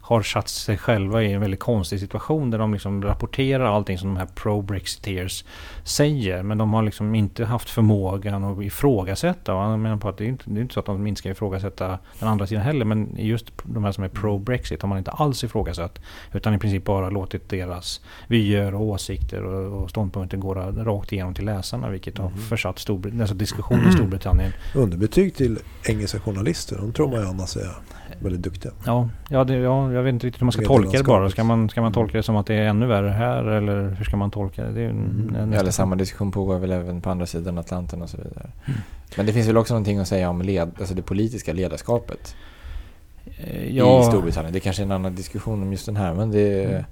har satt sig själva i en väldigt konstig situation där de liksom rapporterar allting som de här pro-brexiteers säger. Men de har liksom inte haft förmågan att ifrågasätta. Och menar på att det är inte, det är inte så att de inte ska ifrågasätta den andra sidan heller. Men just de här som är pro-brexit har man inte alls ifrågasatt. Utan i princip bara låtit deras vyer och åsikter och, och ståndpunkter gå rakt igenom till läsarna. Vilket har mm. försatt Storbrit alltså diskussionen i Storbritannien. [clears throat] Underbetyg till engelska journalister. De tror man ju annars är väldigt duktiga. Ja, ja, det, ja, jag vet inte riktigt hur man ska tolka det bara. Ska man, ska man mm. tolka det som att det är ännu värre här eller hur ska man tolka det? det är mm. Eller samma diskussion pågår väl även på andra sidan Atlanten och så vidare. Mm. Men det finns väl också någonting att säga om led, alltså det politiska ledarskapet eh, ja. i Storbritannien. Det är kanske är en annan diskussion om just den här men det... Mm.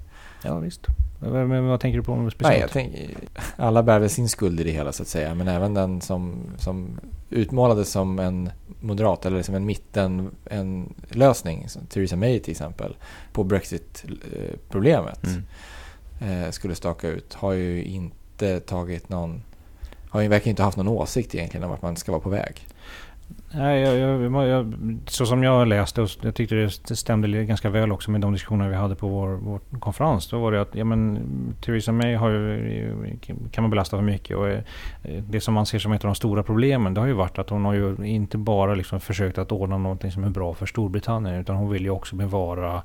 Ja visst. Men vad tänker du på speciellt? Nej, jag tänk, alla bär väl sin skuld i det hela så att säga. Men även den som, som utmålades som en moderat eller som en mitten en lösning, som Theresa May till exempel, på Brexit-problemet mm. eh, skulle staka ut, har ju inte tagit någon, har ju verkligen inte haft någon åsikt egentligen om vart man ska vara på väg. Nej, jag, jag, jag, så som jag läste och jag tyckte det stämde ganska väl också med de diskussioner vi hade på vår, vår konferens. Då var det att ja, men, Theresa May har ju, kan man belasta för mycket. Och eh, det som man ser som ett av de stora problemen det har ju varit att hon har ju inte bara liksom försökt att ordna någonting som är bra för Storbritannien utan hon vill ju också bevara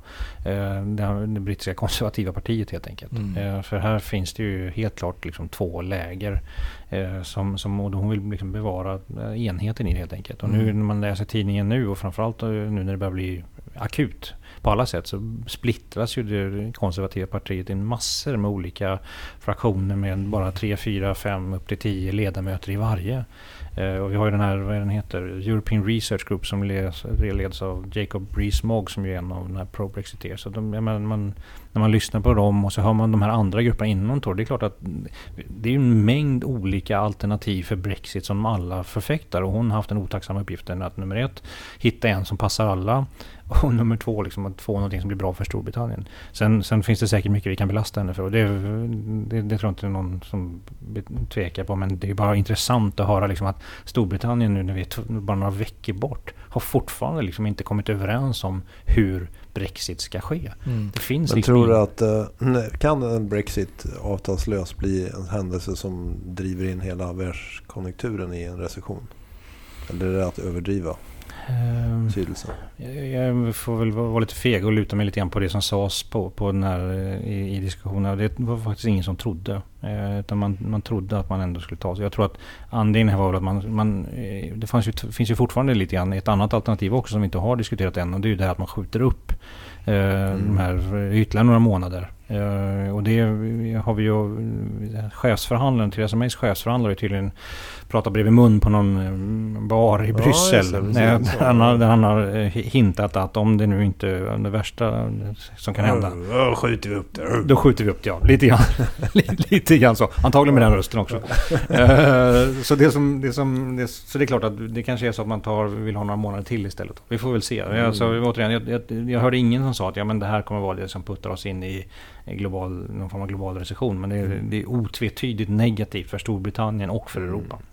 eh, det, det brittiska konservativa partiet helt enkelt. Mm. Eh, för här finns det ju helt klart liksom två läger. Eh, som, som, och hon vill liksom bevara eh, enheten i det helt enkelt. Och nu mm. när man läser tidningen nu och framförallt eh, nu när det börjar bli akut på alla sätt så splittras ju det konservativa partiet i massor med olika fraktioner med bara 3, 4, 5 upp till 10 ledamöter i varje. Eh, och vi har ju den här, vad den heter, European Research Group som leds, leds av Jacob Rees-Mogg som är en av de här pro-brexiteers. Så de, man, man, när man lyssnar på dem och så hör man de här andra grupperna inom Tor, det är klart att det är en mängd olika alternativ för Brexit som alla förfäktar. Och hon har haft den otacksamma uppgiften att nummer ett, hitta en som passar alla. Och nummer två, liksom att få någonting som blir bra för Storbritannien. Sen, sen finns det säkert mycket vi kan belasta henne för. Och det, det, det tror jag inte någon som tvekar på. Men det är bara intressant att höra liksom att Storbritannien nu när vi är bara några veckor bort har fortfarande liksom inte kommit överens om hur Brexit ska ske. Mm. Det finns Men liksom tror du att uh, kan en Brexit avtalslös bli en händelse som driver in hela världskonjunkturen i en recession? Eller är det att överdriva? Betydelsen? Jag får väl vara lite feg och luta mig lite grann på det som sades på, på den här, eh, i, i diskussionen. Det var faktiskt ingen som trodde. Eh, utan man, man trodde att man ändå skulle ta sig. Jag tror att anledningen var väl att man... man eh, det fanns ju, finns ju fortfarande lite grann ett annat alternativ också som vi inte har diskuterat än. Och det är ju det här att man skjuter upp mm. de här ytterligare några månader. Och det har vi ju, chefsförhandlaren, Theresa Mays chefsförhandlare tydligen pratat bredvid mun på någon eh, bar i Bryssel. Ja, han, har, han har eh, hintat att om det nu inte är det värsta som kan hända. Då skjuter vi upp det. Då skjuter vi upp det, ja. Lite grann. [laughs] lite grann så. Antagligen med den rösten också. Eh, så, det som, det som, det, så det är klart att det kanske är så att man tar, vill ha några månader till istället. Vi får väl se. Mm. Alltså, återigen, jag, jag, jag hörde ingen som sa att ja, men det här kommer vara det som puttar oss in i global, någon form av global recession. Men det är, det är otvetydigt negativt för Storbritannien och för Europa. Mm.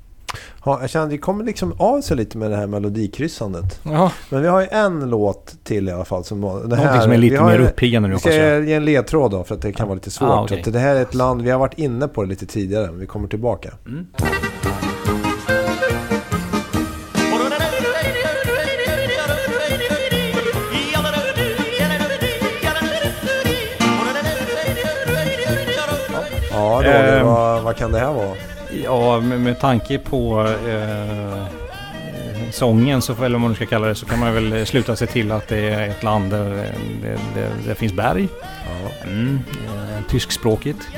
Ja, jag känner att vi kommer liksom av sig lite med det här melodikryssandet. Ja. Men vi har ju en låt till i alla fall. Som, det här, Någonting som är lite mer uppiggande nu. Vi ska ge en ledtråd då för att det kan vara lite svårt. Ah, okay. det här är ett land, vi har varit inne på det lite tidigare, men vi kommer tillbaka. Mm. Ja, Roger, um, vad, vad kan det här vara? Ja, med, med tanke på eh, sången, så, eller vad man ska kalla det, så kan man väl sluta sig till att det är ett land där det, det, det finns berg. Ja. Mm, eh, tyskspråkigt.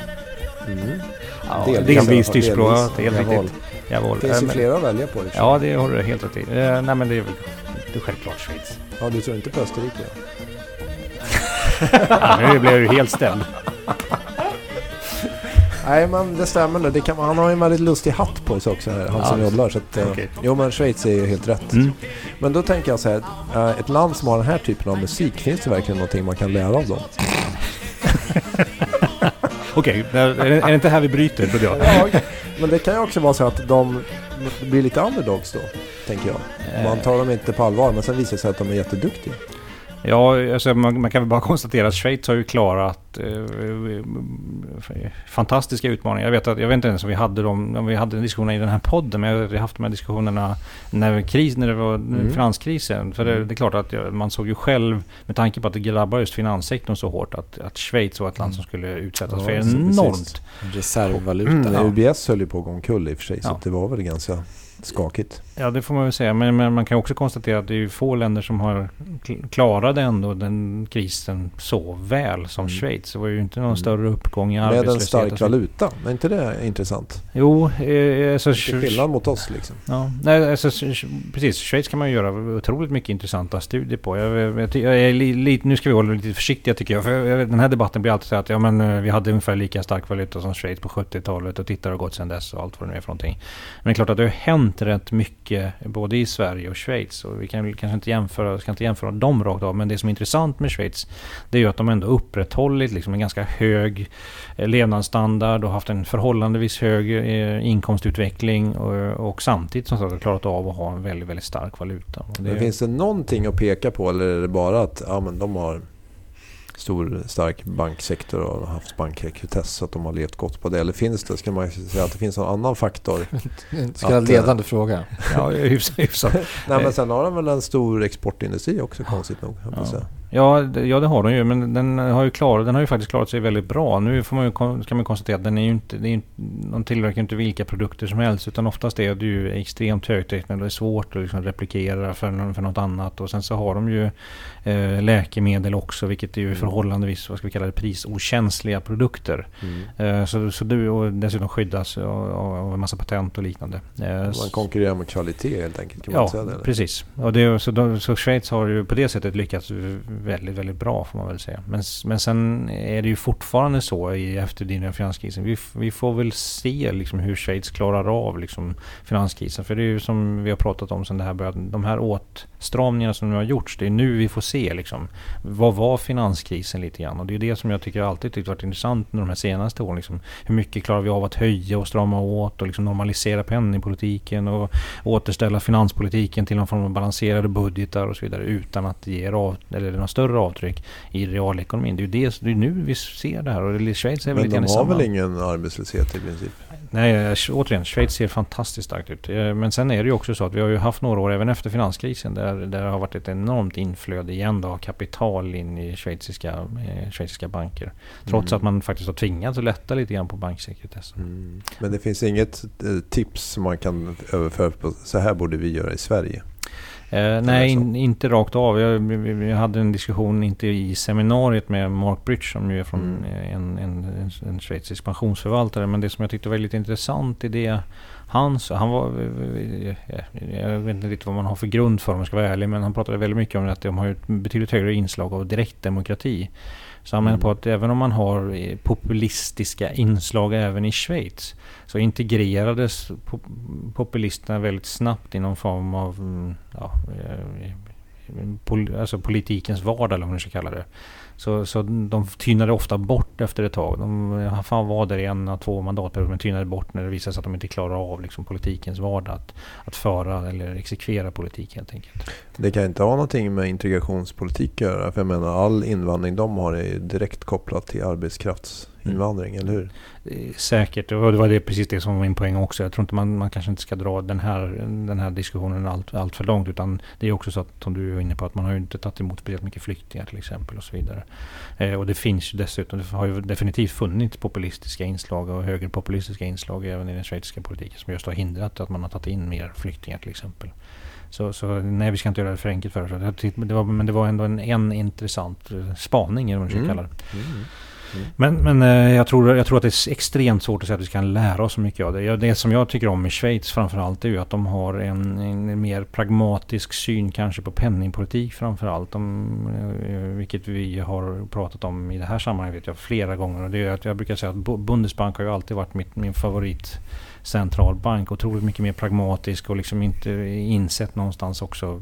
Mm. Ja, delvis, delvis tyskspråkigt, helt riktigt. Jawohl. Det finns ju flera att välja på. Liksom. Ja, det har du helt rätt i. Eh, nej, men det är väl det är självklart Schweiz. Ja, du tror inte på Österrike? [laughs] ja, nu blev ju helt ställd. Nej, men det stämmer. Det kan, han har ju en väldigt lustig hatt på sig också, han som joddlar. Så att, okay. Jo, men Schweiz är ju helt rätt. Mm. Men då tänker jag så här, eh, ett land som har den här typen av musik, finns det verkligen någonting man kan lära av dem? [laughs] Okej, okay, är det inte här vi bryter, jag. ja, men det kan ju också vara så att de blir lite underdogs då, tänker jag. Man tar dem inte på allvar, men sen visar det sig att de är jätteduktiga. Ja, alltså man, man, kan väl bara [laughs] konstatera att Schweiz har ju klarat eh, fantastiska utmaningar. Jag vet, att, jag vet inte ens om vi hade dem, om vi hade diskussioner i den här podden, men jag har haft de här diskussionerna när, kris, när det var mm. finanskrisen. För det, mm. det, är klart att man såg ju själv, med tanke på att det drabbar just finanssektorn så hårt, att, att Schweiz var ett land som mm. skulle utsättas ja, för enormt... Reservvaluta. Mm, UBS höll ju på att gå omkull i och för sig, ja. så det var väl ganska skakigt. Ja, det får man väl säga. Men, men, man kan också konstatera att det är få länder som har klarade ändå den krisen så väl som mm. Schweiz. Det var ju inte någon mm. större uppgång i arbetslöshet. Med en stark valuta. Är inte det intressant? Jo. Eh, alltså, Till skillnad mot oss liksom. Ja, nej, alltså, precis. Schweiz kan man göra otroligt mycket intressanta studier på. Jag, jag, jag är li, nu ska vi hålla lite försiktiga tycker jag. För den här debatten blir alltid så att ja, men, eh, vi hade ungefär lika stark valuta som Schweiz på 70-talet och tittar och gått sedan dess och allt vad det nu är för någonting. Men det är klart att det har hänt rätt mycket både i Sverige och Schweiz. Och vi kan kanske inte jämföra, ska inte jämföra dem rakt av. Men det som är intressant med Schweiz det är ju att de ändå upprätthållit liksom en ganska hög eh, levnadsstandard och haft en förhållandevis hög eh, inkomstutveckling och, och samtidigt som sagt klarat av att ha en väldigt, väldigt stark valuta. Det men finns det någonting att peka på eller är det bara att ja, men de har stor stark banksektor och haft banksekretess så att de har levt gott på det? Eller finns det, ska man säga att det finns någon annan faktor? En så kallad ledande fråga. Ja, hyfsat. [laughs] Nej, men sen har de väl en stor exportindustri också konstigt nog. Ja. Ja, ja, det har den ju. Men den har ju, klar, den har ju faktiskt klarat sig väldigt bra. Nu får man ju, kan man konstatera att den är ju inte, det är, de tillverkar inte vilka produkter som helst. Utan oftast är det ju extremt högtekniskt. Det är svårt att liksom replikera för, för något annat. Och sen så har de ju eh, läkemedel också. Vilket är ju mm. förhållandevis, vad ska vi kalla det, prisokänsliga produkter. Mm. Eh, så, så du, och dessutom skyddas av, av en massa patent och liknande. Eh, man konkurrerar med kvalitet helt enkelt. Kan ja, man säga det, precis. Och det, så, så Schweiz har ju på det sättet lyckats väldigt, väldigt bra får man väl säga. Men, men sen är det ju fortfarande så i efterdyningarna av finanskrisen. Vi, vi får väl se liksom hur Schweiz klarar av liksom finanskrisen. För det är ju som vi har pratat om sen det här började. De här åtstramningarna som nu har gjorts. Det är nu vi får se liksom. Vad var finanskrisen lite grann? Och det är det som jag tycker alltid tyckt varit intressant under de här senaste åren. Liksom, hur mycket klarar vi av att höja och strama åt och liksom normalisera penningpolitiken och återställa finanspolitiken till någon form av balanserade budgetar och så vidare utan att ge eller några större avtryck i realekonomin. Det är ju det, det är nu vi ser det här och Schweiz är väl Men de har väl ingen arbetslöshet i princip? Nej, återigen, Schweiz ser fantastiskt starkt ut. Eh, men sen är det ju också så att vi har ju haft några år, även efter finanskrisen, där, där det har varit ett enormt inflöde igen då, av kapital in i schweiziska, eh, schweiziska banker. Trots mm. att man faktiskt har tvingats att lätta lite grann på banksekretessen. Mm. Men det finns inget eh, tips som man kan överföra på, så här borde vi göra i Sverige? Eh, nej, in, inte rakt av. Jag, jag, hade en diskussion, inte i seminariet med Mark Bridge som ju är från mm. en, en, en, en schweizisk pensionsförvaltare. Men det som jag tyckte var lite intressant i det Han, han var, jag vet inte riktigt vad man har för grund för om jag ska vara ärlig, men han pratade väldigt mycket om att de har ett betydligt högre inslag av direktdemokrati. Så han menar mm. på att även om man har eh, populistiska inslag även i Schweiz så integrerades populisterna väldigt snabbt i någon form av mm, ja, eh, alltså politikens vardag eller vad man ska kalla det. Så, så de tynade ofta bort efter ett tag. De fan var där i en, två mandatperioder men tynade bort när det visade sig att de inte klarar av liksom, politikens vardag. Att, att föra eller exekvera politik helt enkelt. Det kan inte ha någonting med integrationspolitik att göra. För jag menar all invandring de har är direkt kopplat till arbetskrafts mm. eller hur? Säkert, och det var det, precis det som var min poäng också. Jag tror inte man, man kanske inte ska dra den här, den här diskussionen allt, allt för långt. Utan det är också så att, som du är inne på, att man har ju inte tagit emot speciellt mycket flyktingar till exempel och så vidare. Eh, och det finns ju dessutom, det har ju definitivt funnits populistiska inslag och högerpopulistiska inslag även i den schweiziska politiken som just har hindrat att man har tagit in mer flyktingar till exempel. Så, så nej, vi ska inte göra det för enkelt för oss. Det var, men det var ändå en, en intressant eh, spaning, eller vad man ska mm. kalla det. Mm. Mm. Men, men eh, jag, tror, jag tror att det är extremt svårt att säga att vi kan lära oss så mycket av det. Det som jag tycker om i Schweiz framförallt är ju att de har en, en mer pragmatisk syn kanske på penningpolitik framförallt. De, eh, vilket vi har pratat om i det här sammanhanget vet jag flera gånger. Och det är att jag brukar säga att Bundesbank har ju alltid varit mitt, min favorit centralbank. Otroligt mycket mer pragmatisk och liksom inte insett någonstans också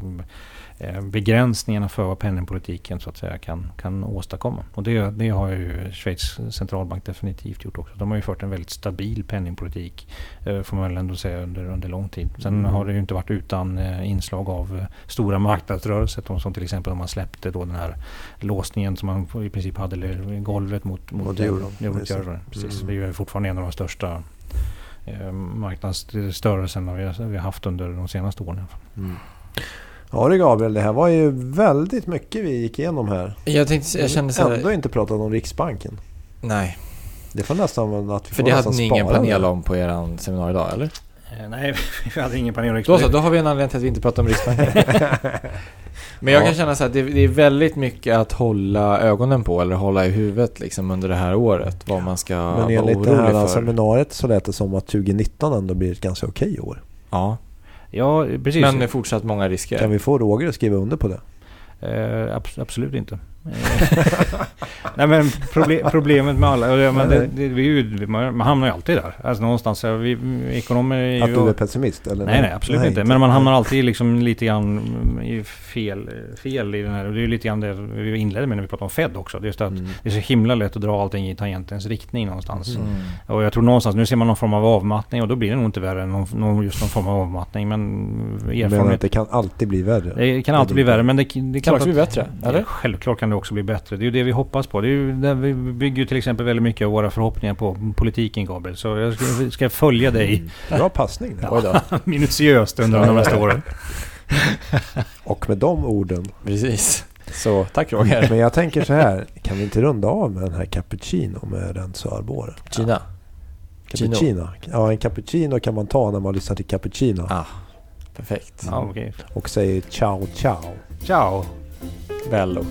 begränsningarna för vad penningpolitiken så att säga kan, kan åstadkomma. Och det, det har ju Schweiz centralbank definitivt gjort också. De har ju fört en väldigt stabil penningpolitik eh, får man väl ändå säga under, under lång tid. Sen mm. har det ju inte varit utan eh, inslag av stora marknadsrörelser som till exempel om man släppte då den här låsningen som man i princip hade eller golvet mot, mot euron. Precis. Mm. Det är ju fortfarande en av de största marknadsstörelserna vi har haft under de senaste åren. Mm. Ja du Gabriel, det här var ju väldigt mycket vi gick igenom här. Jag, tänkte, jag kände så här... Ändå inte pratat om Riksbanken. Nej. Det får nästan att vi För det hade ni ingen panel om på er seminarium idag, eller? Eh, nej, [laughs] vi hade ingen panel om Riksbanken. Då så, då har vi en anledning till att vi inte pratar om Riksbanken. [laughs] Men jag ja. kan känna så att det, det, är väldigt mycket att hålla ögonen på eller hålla i huvudet liksom under det här året. Vad man ska Men vara orolig för. Men enligt det här seminariet så lät det som att 2019 ändå blir ett ganska okej år. Ja. Ja, precis. Men med fortsatt många risker. Kan vi få Roger att skriva under på det? Eh, absolut inte. [laughs] Nej men problem, problemet med alla, men det, det, vi, man hamnar ju alltid där. Alltså någonstans, vi, ekonomer är ju, Att du är pessimist? Eller? Nej, nej absolut nej, inte. Men man hamnar alltid liksom lite grann i fel, fel i den här. Och det är ju lite grann det vi inledde med när vi pratade om Fed också. Det är just att mm. det är så himla lätt att dra allting i tangentens riktning någonstans. Mm. Och jag tror någonstans, nu ser man någon form av avmattning och då blir det nog inte värre än någon, just någon form av avmattning. Men erfarenhet... det kan alltid bli värre? Det kan alltid bli värre men det, det kan bli bättre? Eller? Självklart kan det också bli bättre. Det är ju det vi hoppas på. Det är ju där vi bygger till exempel väldigt mycket av våra förhoppningar på politiken Gabriel. Så jag ska, ska följa dig. Mm. Bra passning. Ja, [laughs] minutiöst under de nästa åren. [laughs] Och med de orden. Precis. Så tack Roger. Men jag tänker så här. Kan vi inte runda av med den här cappuccino med Renzo Arbore? Kina. Cappuccino. Ja, en cappuccino kan man ta när man lyssnar till cappuccino. Ah, perfekt. Ja, okay. Och säger ciao ciao. Ciao. Bello.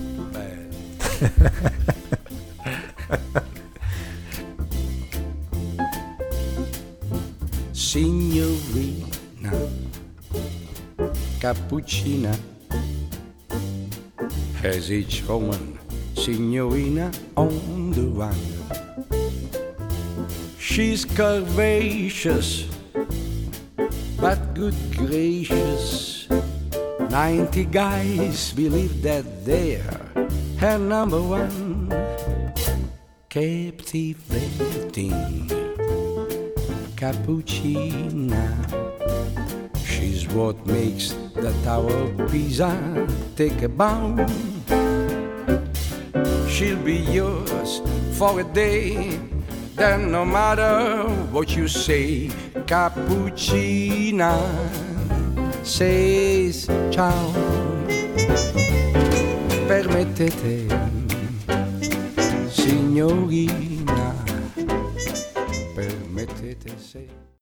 Signorina Cappuccina. Has each woman Signorina on the run. She's curvaceous But good gracious. Ninety guys believe that they're her number one captivating cappuccina. She's what makes the Tower Pizza take a bound. She'll be yours for a day. Then no matter what you say, cappuccina says ciao. Permettete, signorina, permettete se.